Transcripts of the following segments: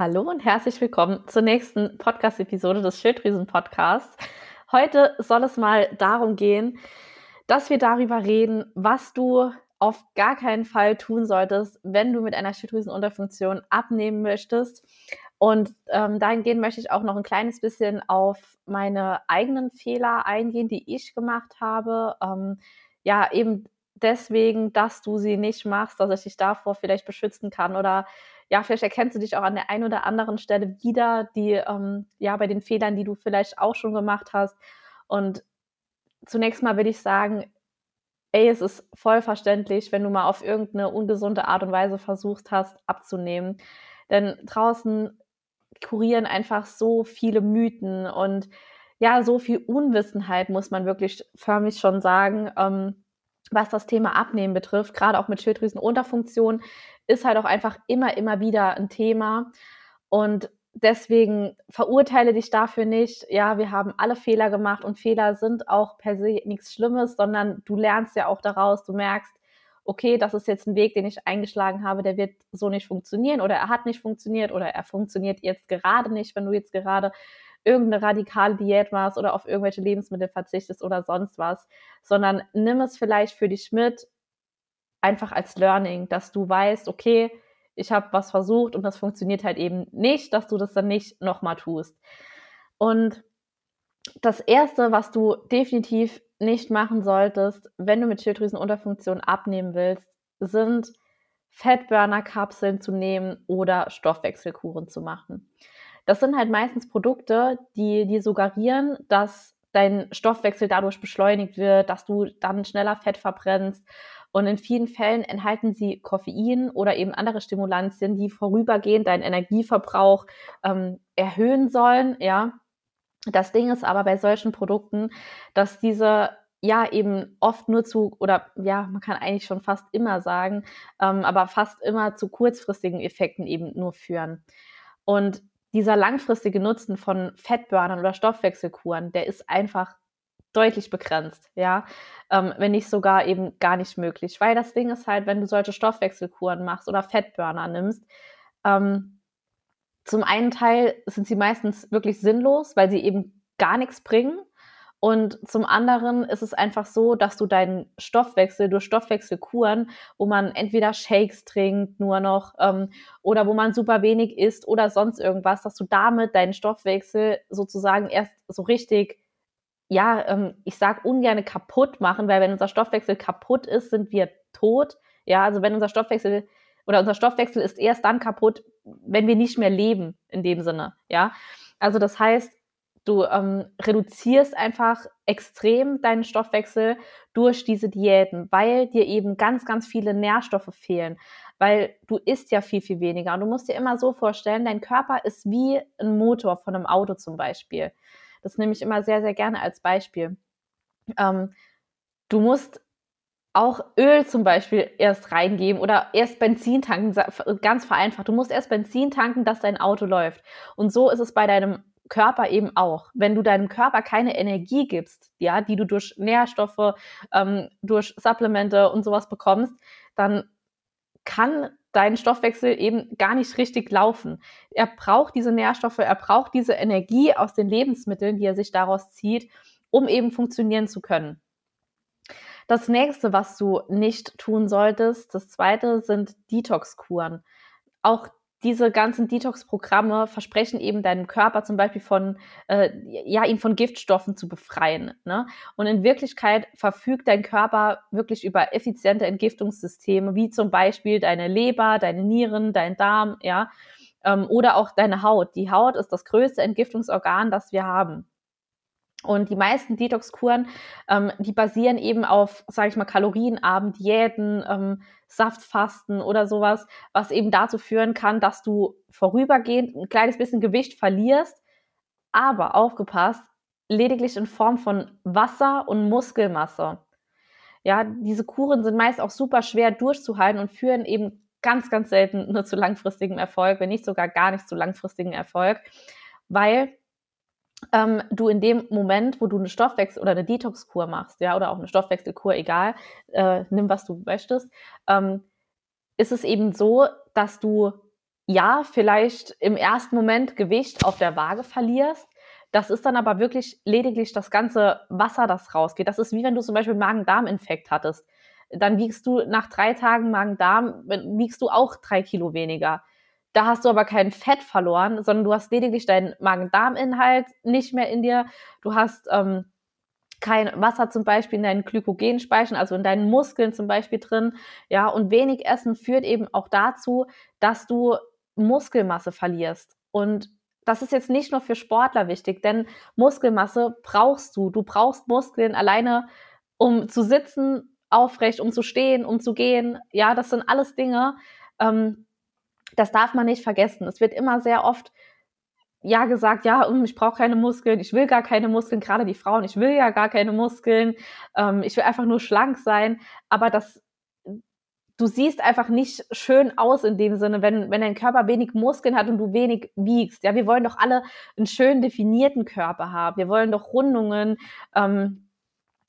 Hallo und herzlich willkommen zur nächsten Podcast-Episode des Schilddrüsen-Podcasts. Heute soll es mal darum gehen, dass wir darüber reden, was du auf gar keinen Fall tun solltest, wenn du mit einer Schilddrüsenunterfunktion abnehmen möchtest. Und ähm, dahingehend möchte ich auch noch ein kleines bisschen auf meine eigenen Fehler eingehen, die ich gemacht habe. Ähm, ja, eben deswegen, dass du sie nicht machst, dass ich dich davor vielleicht beschützen kann oder ja, vielleicht erkennst du dich auch an der einen oder anderen Stelle wieder, die, ähm, ja, bei den Fehlern, die du vielleicht auch schon gemacht hast. Und zunächst mal will ich sagen, ey, es ist voll verständlich, wenn du mal auf irgendeine ungesunde Art und Weise versucht hast, abzunehmen. Denn draußen kurieren einfach so viele Mythen und ja, so viel Unwissenheit, muss man wirklich förmlich schon sagen, ähm, was das Thema Abnehmen betrifft, gerade auch mit Schilddrüsenunterfunktion ist halt auch einfach immer, immer wieder ein Thema. Und deswegen verurteile dich dafür nicht. Ja, wir haben alle Fehler gemacht und Fehler sind auch per se nichts Schlimmes, sondern du lernst ja auch daraus, du merkst, okay, das ist jetzt ein Weg, den ich eingeschlagen habe, der wird so nicht funktionieren oder er hat nicht funktioniert oder er funktioniert jetzt gerade nicht, wenn du jetzt gerade irgendeine radikale Diät machst oder auf irgendwelche Lebensmittel verzichtest oder sonst was, sondern nimm es vielleicht für dich mit einfach als Learning, dass du weißt, okay, ich habe was versucht und das funktioniert halt eben nicht, dass du das dann nicht nochmal tust. Und das Erste, was du definitiv nicht machen solltest, wenn du mit Schilddrüsenunterfunktion abnehmen willst, sind Fettburner-Kapseln zu nehmen oder Stoffwechselkuren zu machen. Das sind halt meistens Produkte, die, die suggerieren, dass dein Stoffwechsel dadurch beschleunigt wird, dass du dann schneller Fett verbrennst und in vielen Fällen enthalten sie Koffein oder eben andere Stimulantien, die vorübergehend deinen Energieverbrauch ähm, erhöhen sollen. Ja, das Ding ist aber bei solchen Produkten, dass diese ja eben oft nur zu, oder ja, man kann eigentlich schon fast immer sagen, ähm, aber fast immer zu kurzfristigen Effekten eben nur führen. Und dieser langfristige Nutzen von Fettburnern oder Stoffwechselkuren, der ist einfach deutlich begrenzt, ja, ähm, wenn nicht sogar eben gar nicht möglich. Weil das Ding ist halt, wenn du solche Stoffwechselkuren machst oder Fettburner nimmst, ähm, zum einen Teil sind sie meistens wirklich sinnlos, weil sie eben gar nichts bringen. Und zum anderen ist es einfach so, dass du deinen Stoffwechsel durch Stoffwechselkuren, wo man entweder Shakes trinkt nur noch ähm, oder wo man super wenig isst oder sonst irgendwas, dass du damit deinen Stoffwechsel sozusagen erst so richtig ja, ähm, ich sag ungern kaputt machen, weil wenn unser Stoffwechsel kaputt ist, sind wir tot. Ja, also wenn unser Stoffwechsel oder unser Stoffwechsel ist erst dann kaputt, wenn wir nicht mehr leben in dem Sinne. Ja, also das heißt, du ähm, reduzierst einfach extrem deinen Stoffwechsel durch diese Diäten, weil dir eben ganz, ganz viele Nährstoffe fehlen, weil du isst ja viel, viel weniger. Und du musst dir immer so vorstellen, dein Körper ist wie ein Motor von einem Auto zum Beispiel. Das nehme ich immer sehr, sehr gerne als Beispiel. Ähm, du musst auch Öl zum Beispiel erst reingeben oder erst Benzin tanken, ganz vereinfacht. Du musst erst Benzin tanken, dass dein Auto läuft. Und so ist es bei deinem Körper eben auch. Wenn du deinem Körper keine Energie gibst, ja, die du durch Nährstoffe, ähm, durch Supplemente und sowas bekommst, dann kann dein Stoffwechsel eben gar nicht richtig laufen. Er braucht diese Nährstoffe, er braucht diese Energie aus den Lebensmitteln, die er sich daraus zieht, um eben funktionieren zu können. Das nächste, was du nicht tun solltest, das zweite sind Detox-Kuren. Auch diese ganzen Detox-Programme versprechen eben deinem Körper zum Beispiel von, äh, ja, ihn von Giftstoffen zu befreien. Ne? Und in Wirklichkeit verfügt dein Körper wirklich über effiziente Entgiftungssysteme, wie zum Beispiel deine Leber, deine Nieren, dein Darm, ja, ähm, oder auch deine Haut. Die Haut ist das größte Entgiftungsorgan, das wir haben. Und die meisten Detox-Kuren, ähm, die basieren eben auf, sage ich mal, kalorienarmen Diäten, ähm, Saftfasten oder sowas, was eben dazu führen kann, dass du vorübergehend ein kleines bisschen Gewicht verlierst, aber aufgepasst, lediglich in Form von Wasser und Muskelmasse. Ja, diese Kuren sind meist auch super schwer durchzuhalten und führen eben ganz, ganz selten nur zu langfristigem Erfolg, wenn nicht sogar gar nicht zu langfristigem Erfolg, weil ähm, du in dem Moment, wo du eine Stoffwechsel- oder eine Detox-Kur machst, ja, oder auch eine Stoffwechselkur, egal, äh, nimm was du möchtest, ähm, ist es eben so, dass du ja, vielleicht im ersten Moment Gewicht auf der Waage verlierst. Das ist dann aber wirklich lediglich das ganze Wasser, das rausgeht. Das ist wie wenn du zum Beispiel Magen-Darm-Infekt hattest. Dann wiegst du nach drei Tagen Magen-Darm, wiegst du auch drei Kilo weniger. Da hast du aber kein Fett verloren, sondern du hast lediglich deinen Magen-Darm-Inhalt nicht mehr in dir. Du hast ähm, kein Wasser zum Beispiel in deinen Glykogenspeichern, also in deinen Muskeln zum Beispiel drin. Ja, und wenig Essen führt eben auch dazu, dass du Muskelmasse verlierst. Und das ist jetzt nicht nur für Sportler wichtig, denn Muskelmasse brauchst du. Du brauchst Muskeln alleine, um zu sitzen, aufrecht, um zu stehen, um zu gehen. Ja, das sind alles Dinge, ähm, das darf man nicht vergessen. Es wird immer sehr oft ja gesagt, ja, hm, ich brauche keine Muskeln, ich will gar keine Muskeln, gerade die Frauen, ich will ja gar keine Muskeln, ähm, ich will einfach nur schlank sein, aber das du siehst einfach nicht schön aus in dem Sinne, wenn, wenn dein Körper wenig Muskeln hat und du wenig wiegst. Ja, wir wollen doch alle einen schön definierten Körper haben. Wir wollen doch Rundungen. Ähm,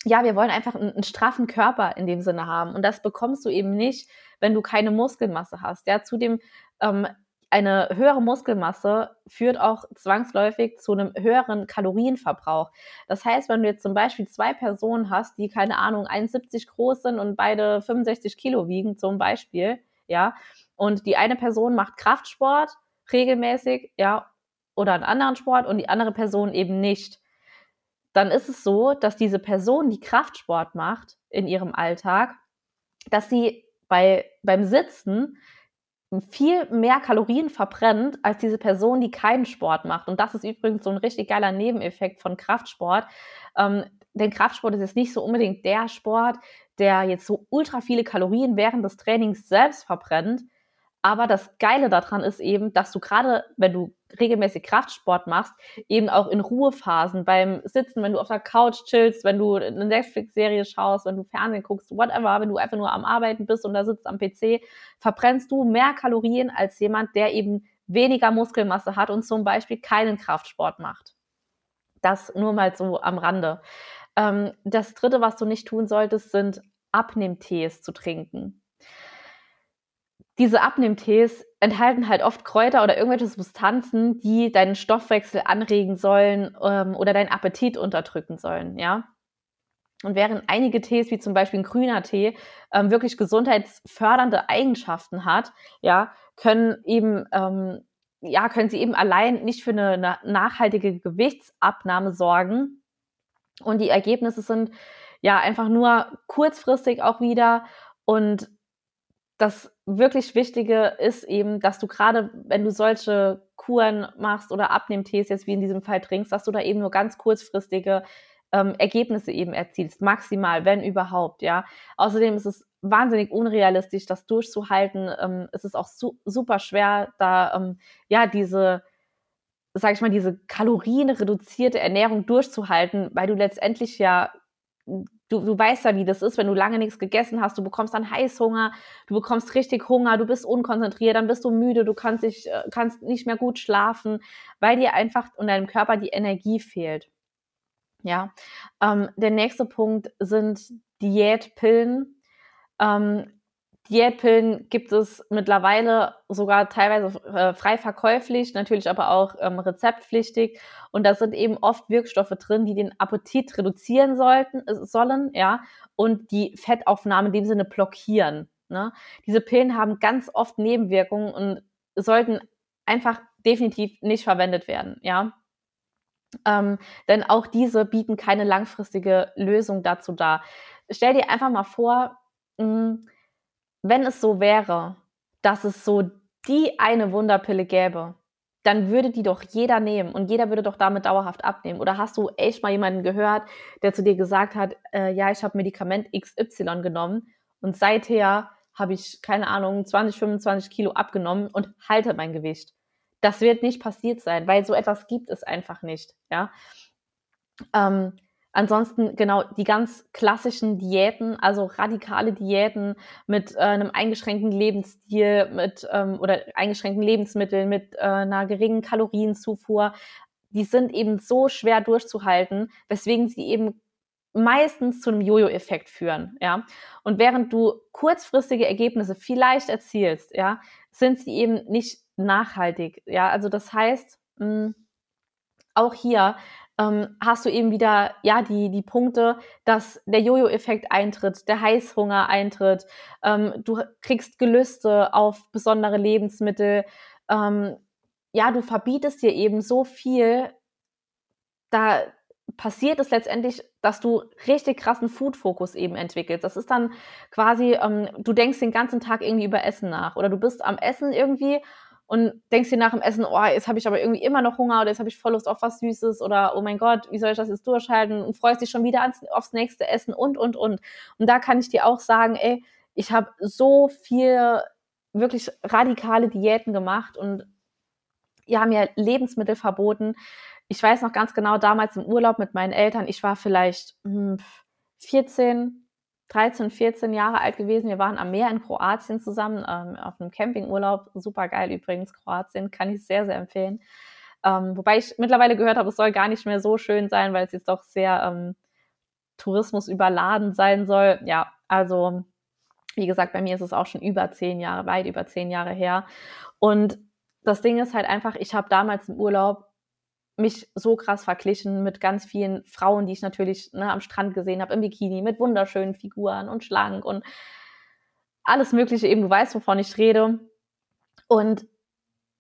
ja, wir wollen einfach einen, einen, straffen Körper in dem Sinne haben. Und das bekommst du eben nicht, wenn du keine Muskelmasse hast. Ja, zudem ähm, eine höhere Muskelmasse führt auch zwangsläufig zu einem höheren Kalorienverbrauch. Das heißt, wenn du jetzt zum Beispiel zwei Personen hast, die keine Ahnung 1,70 groß sind und beide 65 Kilo wiegen, zum Beispiel, ja, und die eine Person macht Kraftsport regelmäßig, ja, oder einen anderen Sport und die andere Person eben nicht, dann ist es so, dass diese Person, die Kraftsport macht in ihrem Alltag, dass sie bei, beim Sitzen viel mehr Kalorien verbrennt als diese Person, die keinen Sport macht. Und das ist übrigens so ein richtig geiler Nebeneffekt von Kraftsport. Ähm, denn Kraftsport ist jetzt nicht so unbedingt der Sport, der jetzt so ultra viele Kalorien während des Trainings selbst verbrennt, aber das Geile daran ist eben, dass du gerade, wenn du regelmäßig Kraftsport machst, eben auch in Ruhephasen beim Sitzen, wenn du auf der Couch chillst, wenn du eine Netflix-Serie schaust, wenn du Fernsehen guckst, whatever, wenn du einfach nur am Arbeiten bist und da sitzt am PC, verbrennst du mehr Kalorien als jemand, der eben weniger Muskelmasse hat und zum Beispiel keinen Kraftsport macht. Das nur mal so am Rande. Ähm, das dritte, was du nicht tun solltest, sind Abnehmtees zu trinken diese Abnehmtees enthalten halt oft Kräuter oder irgendwelche Substanzen, die deinen Stoffwechsel anregen sollen ähm, oder deinen Appetit unterdrücken sollen, ja. Und während einige Tees, wie zum Beispiel ein grüner Tee, ähm, wirklich gesundheitsfördernde Eigenschaften hat, ja, können eben, ähm, ja, können sie eben allein nicht für eine, nachhaltige Gewichtsabnahme sorgen. Und die Ergebnisse sind ja einfach nur kurzfristig auch wieder und das wirklich Wichtige ist eben, dass du gerade, wenn du solche Kuren machst oder Abnehmtees jetzt wie in diesem Fall trinkst, dass du da eben nur ganz kurzfristige ähm, Ergebnisse eben erzielst, maximal, wenn überhaupt, ja. Außerdem ist es wahnsinnig unrealistisch, das durchzuhalten. Ähm, es ist auch su super schwer, da ähm, ja diese, sag ich mal, diese kalorienreduzierte Ernährung durchzuhalten, weil du letztendlich ja du, du weißt ja, wie das ist, wenn du lange nichts gegessen hast, du bekommst dann Heißhunger, du bekommst richtig Hunger, du bist unkonzentriert, dann bist du müde, du kannst, dich, äh, kannst nicht mehr gut schlafen, weil dir einfach und deinem Körper die Energie fehlt. Ja, ähm, der nächste Punkt sind Diätpillen. Ähm, Diätpillen gibt es mittlerweile sogar teilweise äh, frei verkäuflich, natürlich aber auch ähm, rezeptpflichtig. Und da sind eben oft Wirkstoffe drin, die den Appetit reduzieren sollten, äh, sollen, ja, und die Fettaufnahme in dem Sinne blockieren. Ne? Diese Pillen haben ganz oft Nebenwirkungen und sollten einfach definitiv nicht verwendet werden, ja. Ähm, denn auch diese bieten keine langfristige Lösung dazu dar. Stell dir einfach mal vor, mh, hm, wenn es so wäre, dass es so die eine Wunderpille gäbe, dann würde die doch jeder nehmen und jeder würde doch damit dauerhaft abnehmen. Oder hast du echt mal jemanden gehört, der zu dir gesagt hat, äh, ja, ich habe Medikament XY genommen und seither habe ich, keine Ahnung, 20, 25 Kilo abgenommen und halte mein Gewicht. Das wird nicht passiert sein, weil so etwas gibt es einfach nicht. Ja. Ähm, Ansonsten genau die ganz klassischen Diäten, also radikale Diäten mit äh, einem eingeschränkten Lebensstil, mit ähm, oder eingeschränkten Lebensmitteln, mit äh, einer geringen Kalorienzufuhr, die sind eben so schwer durchzuhalten, weswegen sie eben meistens zu einem Jojo-Effekt führen, ja. Und während du kurzfristige Ergebnisse vielleicht erzielst, ja, sind sie eben nicht nachhaltig. Ja, also das heißt, mh, hm, auch hier ähm, hast du eben wieder ja die die Punkte, dass der Jojo-Effekt eintritt, der Heißhunger eintritt, ähm, du kriegst Gelüste auf besondere Lebensmittel, ähm, ja, du verbietest dir eben so viel, da passiert es letztendlich, dass du richtig krassen Food-Fokus eben entwickelst. Das ist dann quasi, ähm, du denkst den ganzen Tag irgendwie über Essen nach oder du bist am Essen irgendwie und denkst dir nach dem Essen, oh, jetzt habe ich aber irgendwie immer noch Hunger oder jetzt habe ich voll Lust auf was Süßes oder oh mein Gott, wie soll ich das jetzt durchhalten und freust dich schon wieder ans, aufs nächste Essen und, und, und. Und da kann ich dir auch sagen, ey, ich habe so viel wirklich radikale Diäten gemacht und ja, mir Lebensmittel verboten. Ich weiß noch ganz genau, damals im Urlaub mit meinen Eltern, ich war vielleicht hm, 14, 13, 14 Jahre alt gewesen. Wir waren am Meer in Kroatien zusammen, ähm, auf einem Campingurlaub. Super geil übrigens, Kroatien, kann ich sehr, sehr empfehlen. Ähm, wobei ich mittlerweile gehört habe, es soll gar nicht mehr so schön sein, weil es jetzt doch sehr ähm, Tourismus überladen sein soll. Ja, also wie gesagt, bei mir ist es auch schon über zehn Jahre, weit über zehn Jahre her. Und das Ding ist halt einfach, ich habe damals im Urlaub mich so krass verglichen mit ganz vielen Frauen, die ich natürlich ne, am Strand gesehen habe, im Bikini, mit wunderschönen Figuren und schlank und alles Mögliche eben. Du weißt, wovon ich rede. Und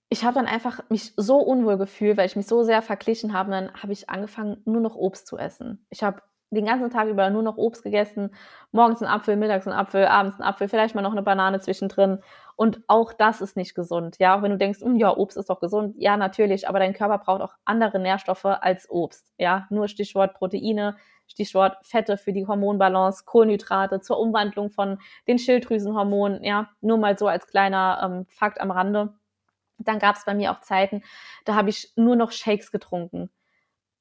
ich habe dann einfach mich so unwohl gefühlt, weil ich mich so sehr verglichen habe. Dann habe ich angefangen, nur noch Obst zu essen. Ich habe den ganzen Tag über nur noch Obst gegessen. Morgens ein Apfel, mittags ein Apfel, abends ein Apfel, vielleicht mal noch eine Banane zwischendrin. Und auch das ist nicht gesund. Ja, auch wenn du denkst, hm, ja, Obst ist doch gesund. Ja, natürlich, aber dein Körper braucht auch andere Nährstoffe als Obst. Ja, nur Stichwort Proteine, Stichwort Fette für die Hormonbalance, Kohlenhydrate zur Umwandlung von den Schilddrüsenhormonen. Ja, nur mal so als kleiner ähm, Fakt am Rande. Dann gab es bei mir auch Zeiten, da habe ich nur noch Shakes getrunken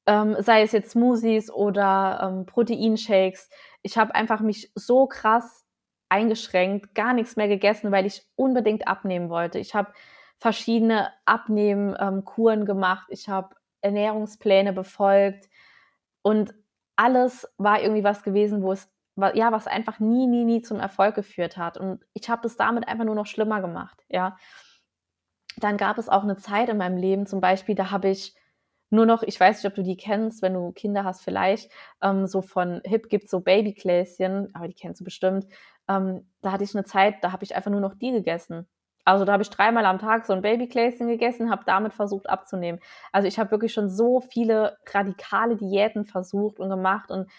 ähm, sei es jetzt Smoothies oder ähm, Proteinshakes. Ich habe einfach mich so krass eingeschränkt, gar nichts mehr gegessen, weil ich unbedingt abnehmen wollte. Ich habe verschiedene Abnehmkuren ähm, gemacht, ich habe Ernährungspläne befolgt und alles war irgendwie was gewesen, wo es ja, was einfach nie, nie, nie zum Erfolg geführt hat. Und ich habe es damit einfach nur noch schlimmer gemacht, ja. Dann gab es auch eine Zeit in meinem Leben, zum Beispiel, da habe ich nur noch, ich weiß nicht, ob du die kennst, wenn du Kinder hast vielleicht, ähm, so von Hip gibt so Babykläschen, aber die kennst du bestimmt. Ähm, da hatte ich eine Zeit, da habe ich einfach nur noch die gegessen. Also da habe ich dreimal am Tag so ein Babykläschen gegessen, habe damit versucht abzunehmen. Also ich habe wirklich schon so viele radikale Diäten versucht und gemacht und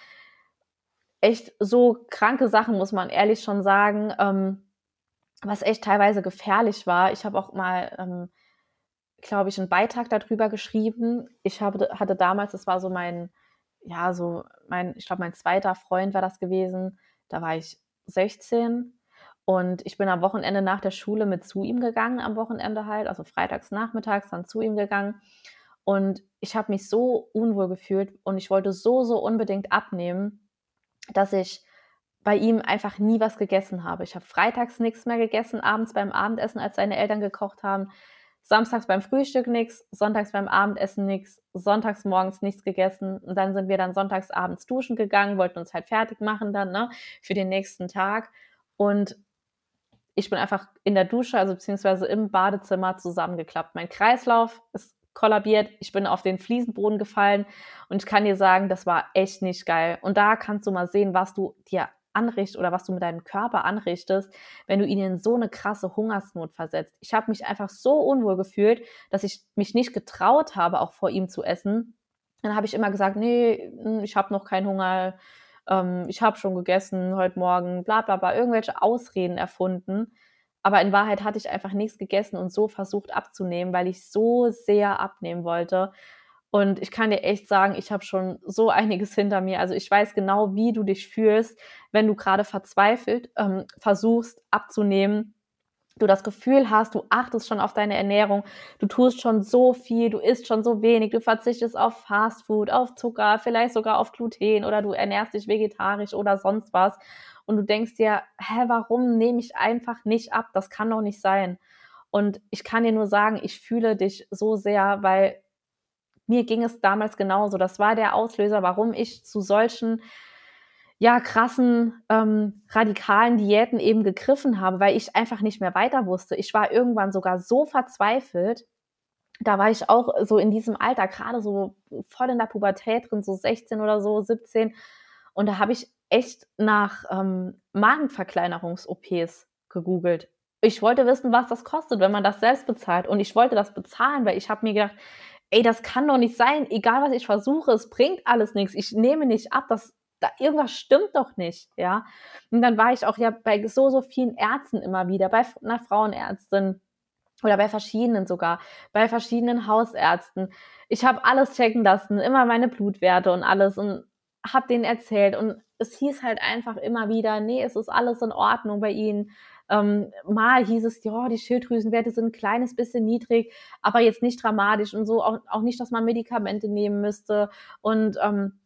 echt so kranke Sachen, muss man ehrlich schon sagen, ähm, was echt teilweise gefährlich war. Ich habe auch mal ähm, glaube ich, einen Beitrag darüber geschrieben. Ich habe, hatte damals, das war so mein, ja, so mein, ich glaube, mein zweiter Freund war das gewesen. Da war ich 16 und ich bin am Wochenende nach der Schule mit zu ihm gegangen, am Wochenende halt, also freitags nachmittags dann zu ihm gegangen. Und ich habe mich so unwohl gefühlt und ich wollte so, so unbedingt abnehmen, dass ich bei ihm einfach nie was gegessen habe. Ich habe freitags nichts mehr gegessen, abends beim Abendessen, als seine Eltern gekocht haben samstags beim Frühstück nichts, sonntags beim Abendessen nichts, sonntags morgens nichts gegessen und dann sind wir dann sonntags abends duschen gegangen, wollten uns halt fertig machen dann, ne, für den nächsten Tag und ich bin einfach in der Dusche, also beziehungsweise im Badezimmer zusammengeklappt. Mein Kreislauf ist kollabiert, ich bin auf den Fliesenboden gefallen und ich kann dir sagen, das war echt nicht geil. Und da kannst du mal sehen, was du dir anrichtest oder was du mit deinem Körper anrichtest, wenn du ihn in so eine krasse Hungersnot versetzt. Ich habe mich einfach so unwohl gefühlt, dass ich mich nicht getraut habe, auch vor ihm zu essen. Dann habe ich immer gesagt, nee, hm, ich habe noch keinen Hunger, ähm, ich habe schon gegessen heute Morgen, bla bla bla, irgendwelche Ausreden erfunden. Aber in Wahrheit hatte ich einfach nichts gegessen und so versucht abzunehmen, weil ich so sehr abnehmen wollte. Und ich kann dir echt sagen, ich habe schon so einiges hinter mir. Also ich weiß genau, wie du dich fühlst, wenn du gerade verzweifelt ähm, versuchst abzunehmen. Du das Gefühl hast, du achtest schon auf deine Ernährung, du tust schon so viel, du isst schon so wenig, du verzichtest auf Fastfood, auf Zucker, vielleicht sogar auf Gluten oder du ernährst dich vegetarisch oder sonst was. Und du denkst dir, hä, warum nehme ich einfach nicht ab? Das kann doch nicht sein. Und ich kann dir nur sagen, ich fühle dich so sehr, weil mir ging es damals genauso. Das war der Auslöser, warum ich zu solchen ja, krassen, ähm, radikalen Diäten eben gegriffen habe, weil ich einfach nicht mehr weiter wusste. Ich war irgendwann sogar so verzweifelt. Da war ich auch so in diesem Alter, gerade so voll in der Pubertät drin, so 16 oder so, 17. Und da habe ich echt nach ähm, Magenverkleinerungs-OPs gegoogelt. Ich wollte wissen, was das kostet, wenn man das selbst bezahlt. Und ich wollte das bezahlen, weil ich habe mir gedacht, ey, das kann doch nicht sein. Egal, was ich versuche, es bringt alles nichts. Ich nehme nicht ab, das da irgendwas stimmt doch nicht, ja. Und dann war ich auch ja bei so, so vielen Ärzten immer wieder, bei einer Frauenärztin oder bei verschiedenen sogar, bei verschiedenen Hausärzten. Ich habe alles checken lassen, immer meine Blutwerte und alles und habe denen erzählt und es hieß halt einfach immer wieder, nee, es ist alles in Ordnung bei ihnen. Ähm, mal hieß es, ja, die Schilddrüsenwerte sind ein kleines bisschen niedrig, aber jetzt nicht dramatisch und so, auch, auch nicht, dass man Medikamente nehmen müsste und ähm,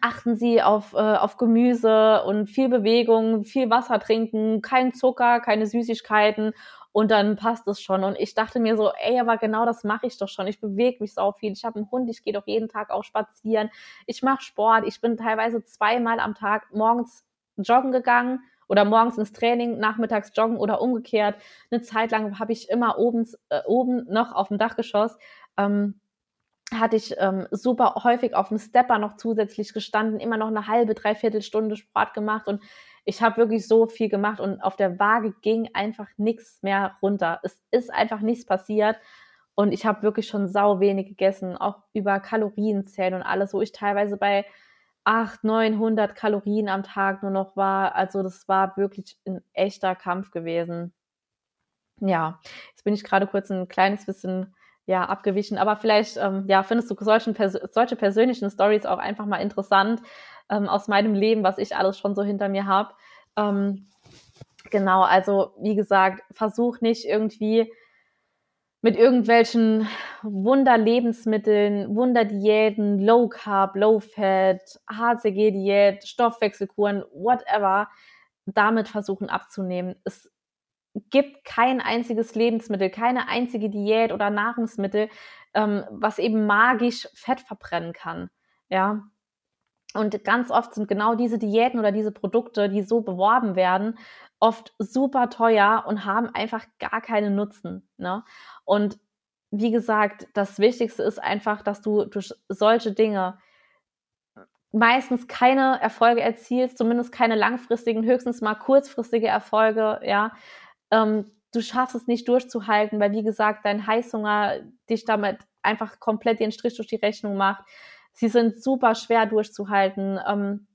achten Sie auf, äh, auf Gemüse und viel Bewegung, viel Wasser trinken, kein Zucker, keine Süßigkeiten und dann passt es schon. Und ich dachte mir so, ey, aber genau das mache ich doch schon. Ich bewege mich so viel. Ich habe einen Hund, ich gehe doch jeden Tag auch spazieren. Ich mache Sport. Ich bin teilweise zweimal am Tag morgens joggen gegangen oder morgens ins Training, nachmittags joggen oder umgekehrt. Eine Zeit lang habe ich immer oben, äh, oben noch auf dem Dachgeschoss ähm, hatte ich ähm, super häufig auf dem Stepper noch zusätzlich gestanden, immer noch eine halbe, dreiviertel Stunde Sport gemacht und ich habe wirklich so viel gemacht und auf der Waage ging einfach nichts mehr runter. Es ist einfach nichts passiert und ich habe wirklich schon sau wenig gegessen, auch über Kalorienzählen und alles, wo ich teilweise bei 800, 900 Kalorien am Tag nur noch war. Also das war wirklich ein echter Kampf gewesen. Ja, jetzt bin ich gerade kurz ein kleines bisschen ja, abgewichen. Aber vielleicht ähm, ja, findest du solchen, pers solche persönlichen Stories auch einfach mal interessant ähm, aus meinem Leben, was ich alles schon so hinter mir habe. Ähm, genau, also wie gesagt, versuch nicht irgendwie mit irgendwelchen Wunderlebensmitteln, Wunderdiäten, Low Carb, Low Fat, HCG-Diät, Stoffwechselkuren, whatever, damit versuchen abzunehmen. Es gibt kein einziges Lebensmittel, keine einzige Diät oder Nahrungsmittel, ähm, was eben magisch Fett verbrennen kann. Ja. Und ganz oft sind genau diese Diäten oder diese Produkte, die so beworben werden, oft super teuer und haben einfach gar keinen Nutzen. Ne? Und wie gesagt, das Wichtigste ist einfach, dass du durch solche Dinge meistens keine Erfolge erzielst, zumindest keine langfristigen, höchstens mal kurzfristige Erfolge, ja, ähm, du schaffst es nicht durchzuhalten, weil wie gesagt, dein Heißhunger dich damit einfach komplett den Strich durch die Rechnung macht. Sie sind super schwer durchzuhalten. Ähm,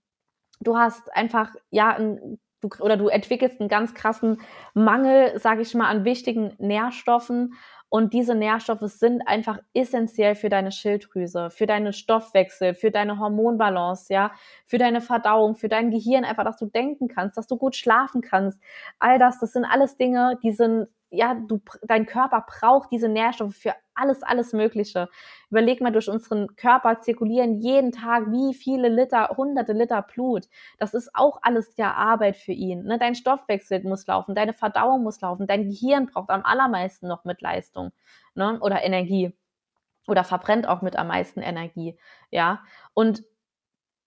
du hast einfach, ja, ein, du, oder du entwickelst einen ganz krassen Mangel, sage ich mal, an wichtigen Nährstoffen und diese Nährstoffe sind einfach essentiell für deine Schilddrüse, für deinen Stoffwechsel, für deine Hormonbalance, ja, für deine Verdauung, für dein Gehirn, einfach, dass du denken kannst, dass du gut schlafen kannst. All das, das sind alles Dinge, die sind ja, du, dein Körper braucht diese Nährstoffe für alles, alles Mögliche. Überleg mal, durch unseren Körper zirkulieren jeden Tag wie viele Liter, hunderte Liter Blut. Das ist auch alles ja Arbeit für ihn. Ne? Dein Stoffwechsel muss laufen, deine Verdauung muss laufen, dein Gehirn braucht am allermeisten noch mit Leistung ne? oder Energie oder verbrennt auch mit am meisten Energie. Ja, und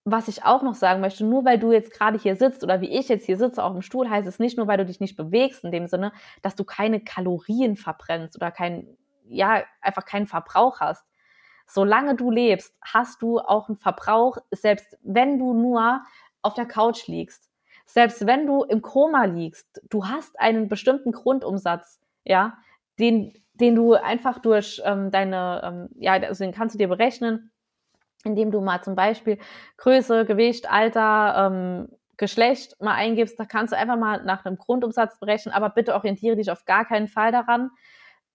was ich auch noch sagen möchte, nur weil du jetzt gerade hier sitzt oder wie ich jetzt hier sitze auf dem Stuhl, heißt es nicht nur, weil du dich nicht bewegst in dem Sinne, dass du keine Kalorien verbrennst oder kein, ja, einfach keinen Verbrauch hast. Solange du lebst, hast du auch einen Verbrauch, selbst wenn du nur auf der Couch liegst. Selbst wenn du im Koma liegst, du hast einen bestimmten Grundumsatz, ja, den, den du einfach durch ähm, deine, ähm, ja, also den kannst du dir berechnen, indem du mal zum Beispiel Größe, Gewicht, Alter, ähm, Geschlecht mal eingibst, da kannst du einfach mal nach einem Grundumsatz berechnen, aber bitte orientiere dich auf gar keinen Fall daran,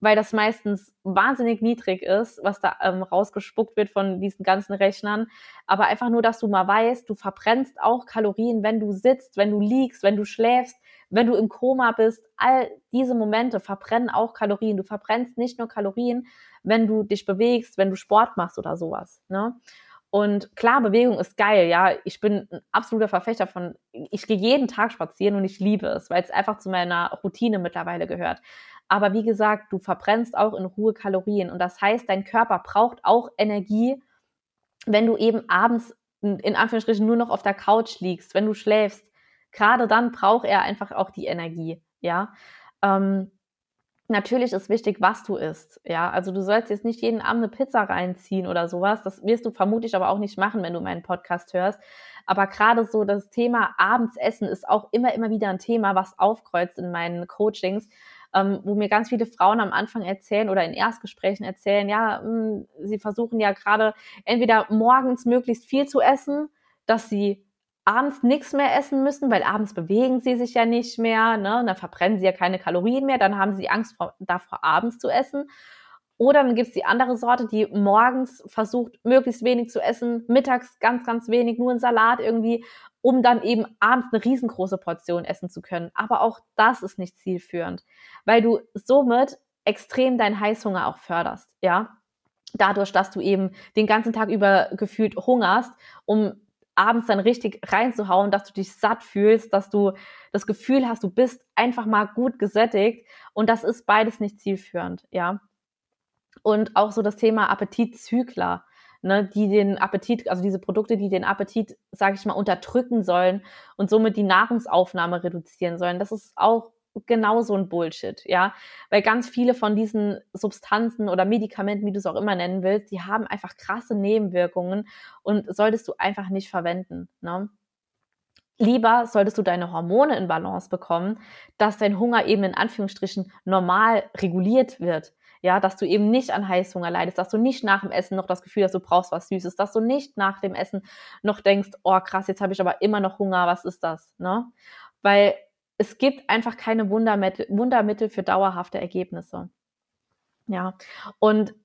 weil das meistens wahnsinnig niedrig ist, was da ähm, rausgespuckt wird von diesen ganzen Rechnern. Aber einfach nur, dass du mal weißt, du verbrennst auch Kalorien, wenn du sitzt, wenn du liegst, wenn du schläfst, wenn du im Koma bist. All diese Momente verbrennen auch Kalorien. Du verbrennst nicht nur Kalorien, wenn du dich bewegst, wenn du Sport machst oder sowas. Ne? Und klar, Bewegung ist geil, ja. Ich bin ein absoluter Verfechter von, ich gehe jeden Tag spazieren und ich liebe es, weil es einfach zu meiner Routine mittlerweile gehört. Aber wie gesagt, du verbrennst auch in Ruhe Kalorien und das heißt, dein Körper braucht auch Energie, wenn du eben abends in Anführungsstrichen nur noch auf der Couch liegst, wenn du schläfst, gerade dann braucht er einfach auch die Energie, ja. Ähm, natürlich ist wichtig, was du isst, ja. Also du sollst jetzt nicht jeden Abend eine Pizza reinziehen oder sowas. Das wirst du vermutlich aber auch nicht machen, wenn du meinen Podcast hörst. Aber gerade so das Thema Abendsessen ist auch immer, immer wieder ein Thema, was aufkreuzt in meinen Coachings, ähm, wo mir ganz viele Frauen am Anfang erzählen oder in Erstgesprächen erzählen, ja, mh, hm, sie versuchen ja gerade entweder morgens möglichst viel zu essen, dass sie abends nichts mehr essen müssen, weil abends bewegen sie sich ja nicht mehr, ne? dann verbrennen sie ja keine Kalorien mehr, dann haben sie Angst vor, davor, abends zu essen. Oder dann gibt es die andere Sorte, die morgens versucht, möglichst wenig zu essen, mittags ganz, ganz wenig, nur ein Salat irgendwie, um dann eben abends eine riesengroße Portion essen zu können. Aber auch das ist nicht zielführend, weil du somit extrem deinen Heißhunger auch förderst, ja. Dadurch, dass du eben den ganzen Tag über gefühlt hungerst, um abends dann richtig reinzuhauen, dass du dich satt fühlst, dass du das Gefühl hast, du bist einfach mal gut gesättigt und das ist beides nicht zielführend, ja. Und auch so das Thema Appetitzykler, ne, die den Appetit, also diese Produkte, die den Appetit, sage ich mal, unterdrücken sollen und somit die Nahrungsaufnahme reduzieren sollen. Das ist auch genau so ein Bullshit, ja, weil ganz viele von diesen Substanzen oder Medikamenten, wie du es auch immer nennen willst, die haben einfach krasse Nebenwirkungen und solltest du einfach nicht verwenden, ne? Lieber solltest du deine Hormone in Balance bekommen, dass dein Hunger eben in Anführungsstrichen normal reguliert wird ja, dass du eben nicht an Heißhunger leidest, dass du nicht nach dem Essen noch das Gefühl hast, du brauchst was Süßes, dass du nicht nach dem Essen noch denkst, oh krass, jetzt habe ich aber immer noch Hunger, was ist das, ne? Weil es gibt einfach keine Wundermittel, Wundermittel für dauerhafte Ergebnisse. Ja, und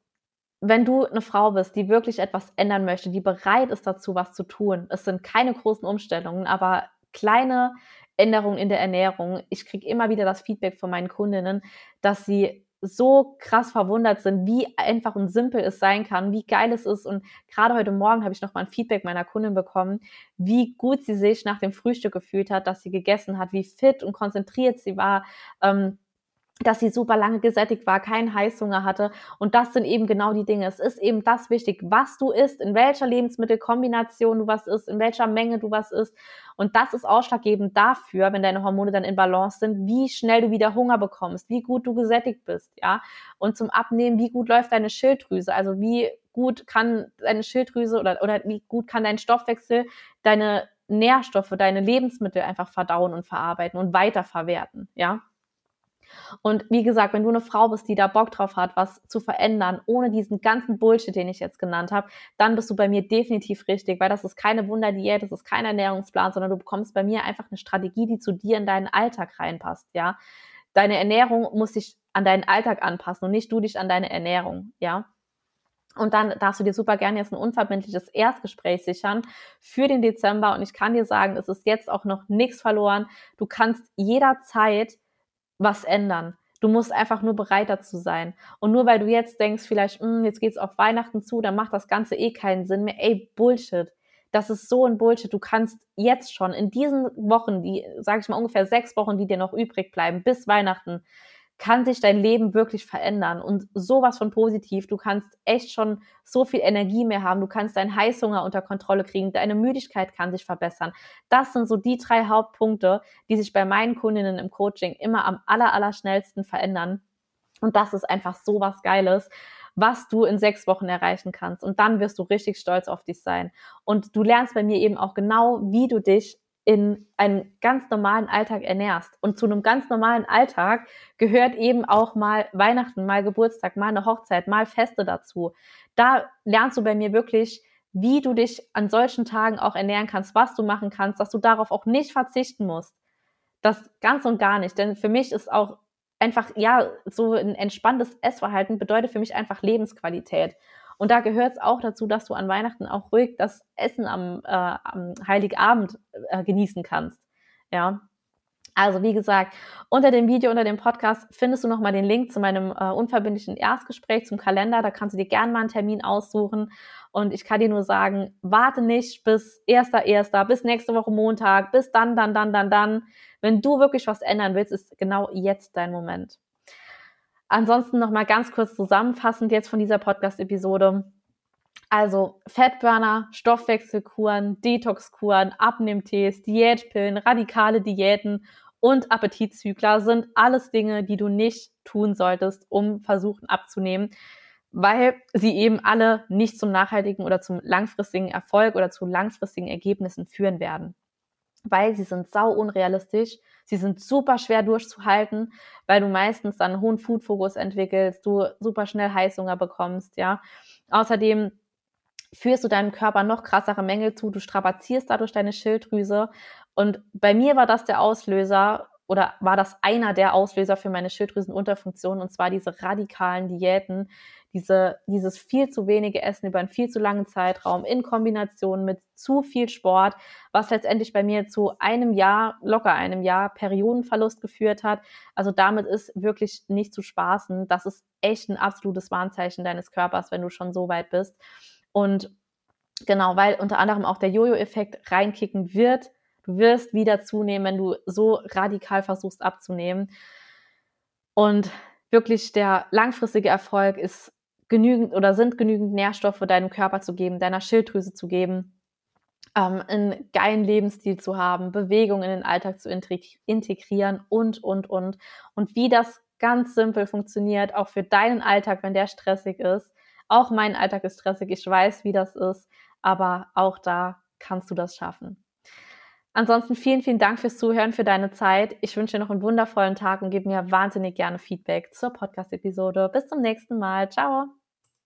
wenn du eine Frau bist, die wirklich etwas ändern möchte, die bereit ist dazu, was zu tun, es sind keine großen Umstellungen, aber kleine Änderungen in der Ernährung. Ich kriege immer wieder das Feedback von meinen Kundinnen, dass sie so krass verwundert sind, wie einfach und simpel es sein kann, wie geil es ist. Und gerade heute Morgen habe ich nochmal ein Feedback meiner Kundin bekommen, wie gut sie sich nach dem Frühstück gefühlt hat, dass sie gegessen hat, wie fit und konzentriert sie war. Ähm, dass sie super lange gesättigt war, keinen Heißhunger hatte. Und das sind eben genau die Dinge. Es ist eben das wichtig, was du isst, in welcher Lebensmittelkombination du was isst, in welcher Menge du was isst. Und das ist ausschlaggebend dafür, wenn deine Hormone dann in Balance sind, wie schnell du wieder Hunger bekommst, wie gut du gesättigt bist, ja. Und zum Abnehmen, wie gut läuft deine Schilddrüse, also wie gut kann deine Schilddrüse oder, oder wie gut kann dein Stoffwechsel deine Nährstoffe, deine Lebensmittel einfach verdauen und verarbeiten und weiterverwerten, ja. Und wie gesagt, wenn du eine Frau bist, die da Bock drauf hat, was zu verändern, ohne diesen ganzen Bullshit, den ich jetzt genannt habe, dann bist du bei mir definitiv richtig, weil das ist keine Wunderdiät, das ist kein Ernährungsplan, sondern du bekommst bei mir einfach eine Strategie, die zu dir in deinen Alltag reinpasst, ja. Deine Ernährung muss sich an deinen Alltag anpassen und nicht du dich an deine Ernährung, ja. Und dann darfst du dir super gerne jetzt ein unverbindliches Erstgespräch sichern für den Dezember. Und ich kann dir sagen, es ist jetzt auch noch nichts verloren. Du kannst jederzeit was ändern. Du musst einfach nur bereit dazu sein. Und nur weil du jetzt denkst, vielleicht, hm, jetzt geht's auf Weihnachten zu, dann macht das Ganze eh keinen Sinn mehr. Ey, Bullshit. Das ist so ein Bullshit. Du kannst jetzt schon in diesen Wochen, die, sage ich mal, ungefähr sechs Wochen, die dir noch übrig bleiben, bis Weihnachten, kann sich dein Leben wirklich verändern und sowas von positiv. Du kannst echt schon so viel Energie mehr haben. Du kannst deinen Heißhunger unter Kontrolle kriegen. Deine Müdigkeit kann sich verbessern. Das sind so die drei Hauptpunkte, die sich bei meinen Kundinnen im Coaching immer am aller, aller schnellsten verändern. Und das ist einfach so was Geiles was du in sechs Wochen erreichen kannst. Und dann wirst du richtig stolz auf dich sein. Und du lernst bei mir eben auch genau, wie du dich in einen ganz normalen Alltag ernährst. Und zu einem ganz normalen Alltag gehört eben auch mal Weihnachten, mal Geburtstag, mal eine Hochzeit, mal Feste dazu. Da lernst du bei mir wirklich, wie du dich an solchen Tagen auch ernähren kannst, was du machen kannst, dass du darauf auch nicht verzichten musst. Das ganz und gar nicht. Denn für mich ist auch einfach, ja, so ein entspanntes Essverhalten bedeutet für mich einfach Lebensqualität. Und da gehört es auch dazu, dass du an Weihnachten auch ruhig das Essen am, äh, am Heiligabend äh, genießen kannst. Ja. Also wie gesagt, unter dem Video, unter dem Podcast findest du nochmal den Link zu meinem äh, unverbindlichen Erstgespräch zum Kalender. Da kannst du dir gerne mal einen Termin aussuchen. Und ich kann dir nur sagen, warte nicht bis 1.1., bis nächste Woche Montag, bis dann, dann, dann, dann, dann. Wenn du wirklich was ändern willst, ist genau jetzt dein Moment. Ansonsten nochmal ganz kurz zusammenfassend jetzt von dieser Podcast-Episode. Also Fettburner, Stoffwechselkuren, Detoxkuren, Abnehmtees, Diätpillen, radikale Diäten und Appetitzügler sind alles Dinge, die du nicht tun solltest, um versuchen abzunehmen, weil sie eben alle nicht zum nachhaltigen oder zum langfristigen Erfolg oder zu langfristigen Ergebnissen führen werden. Weil sie sind sau unrealistisch, sie sind super schwer durchzuhalten, weil du meistens dann einen hohen Food-Fokus entwickelst, du super schnell Heißhunger bekommst, ja. Außerdem führst du deinem Körper noch krassere Mängel zu, du strapazierst dadurch deine Schilddrüse. Und bei mir war das der Auslöser oder war das einer der Auslöser für meine Schilddrüsenunterfunktion und zwar diese radikalen Diäten, diese, dieses viel zu wenige Essen über einen viel zu langen Zeitraum in Kombination mit zu viel Sport, was letztendlich bei mir zu einem Jahr, locker einem Jahr Periodenverlust geführt hat. Also damit ist wirklich nicht zu spaßen. Das ist echt ein absolutes Warnzeichen deines Körpers, wenn du schon so weit bist. Und genau, weil unter anderem auch der Jojo-Effekt reinkicken wird. Du wirst wieder zunehmen, wenn du so radikal versuchst abzunehmen. Und wirklich der langfristige Erfolg ist genügend oder sind genügend Nährstoffe deinem Körper zu geben, deiner Schilddrüse zu geben, ähm, einen geilen Lebensstil zu haben, Bewegung in den Alltag zu integrieren und, und, und. Und wie das ganz simpel funktioniert, auch für deinen Alltag, wenn der stressig ist, auch mein Alltag ist stressig, ich weiß, wie das ist, aber auch da kannst du das schaffen. Ansonsten vielen, vielen Dank fürs Zuhören, für deine Zeit. Ich wünsche dir noch einen wundervollen Tag und gib mir wahnsinnig gerne Feedback zur Podcast-Episode. Bis zum nächsten Mal. Ciao.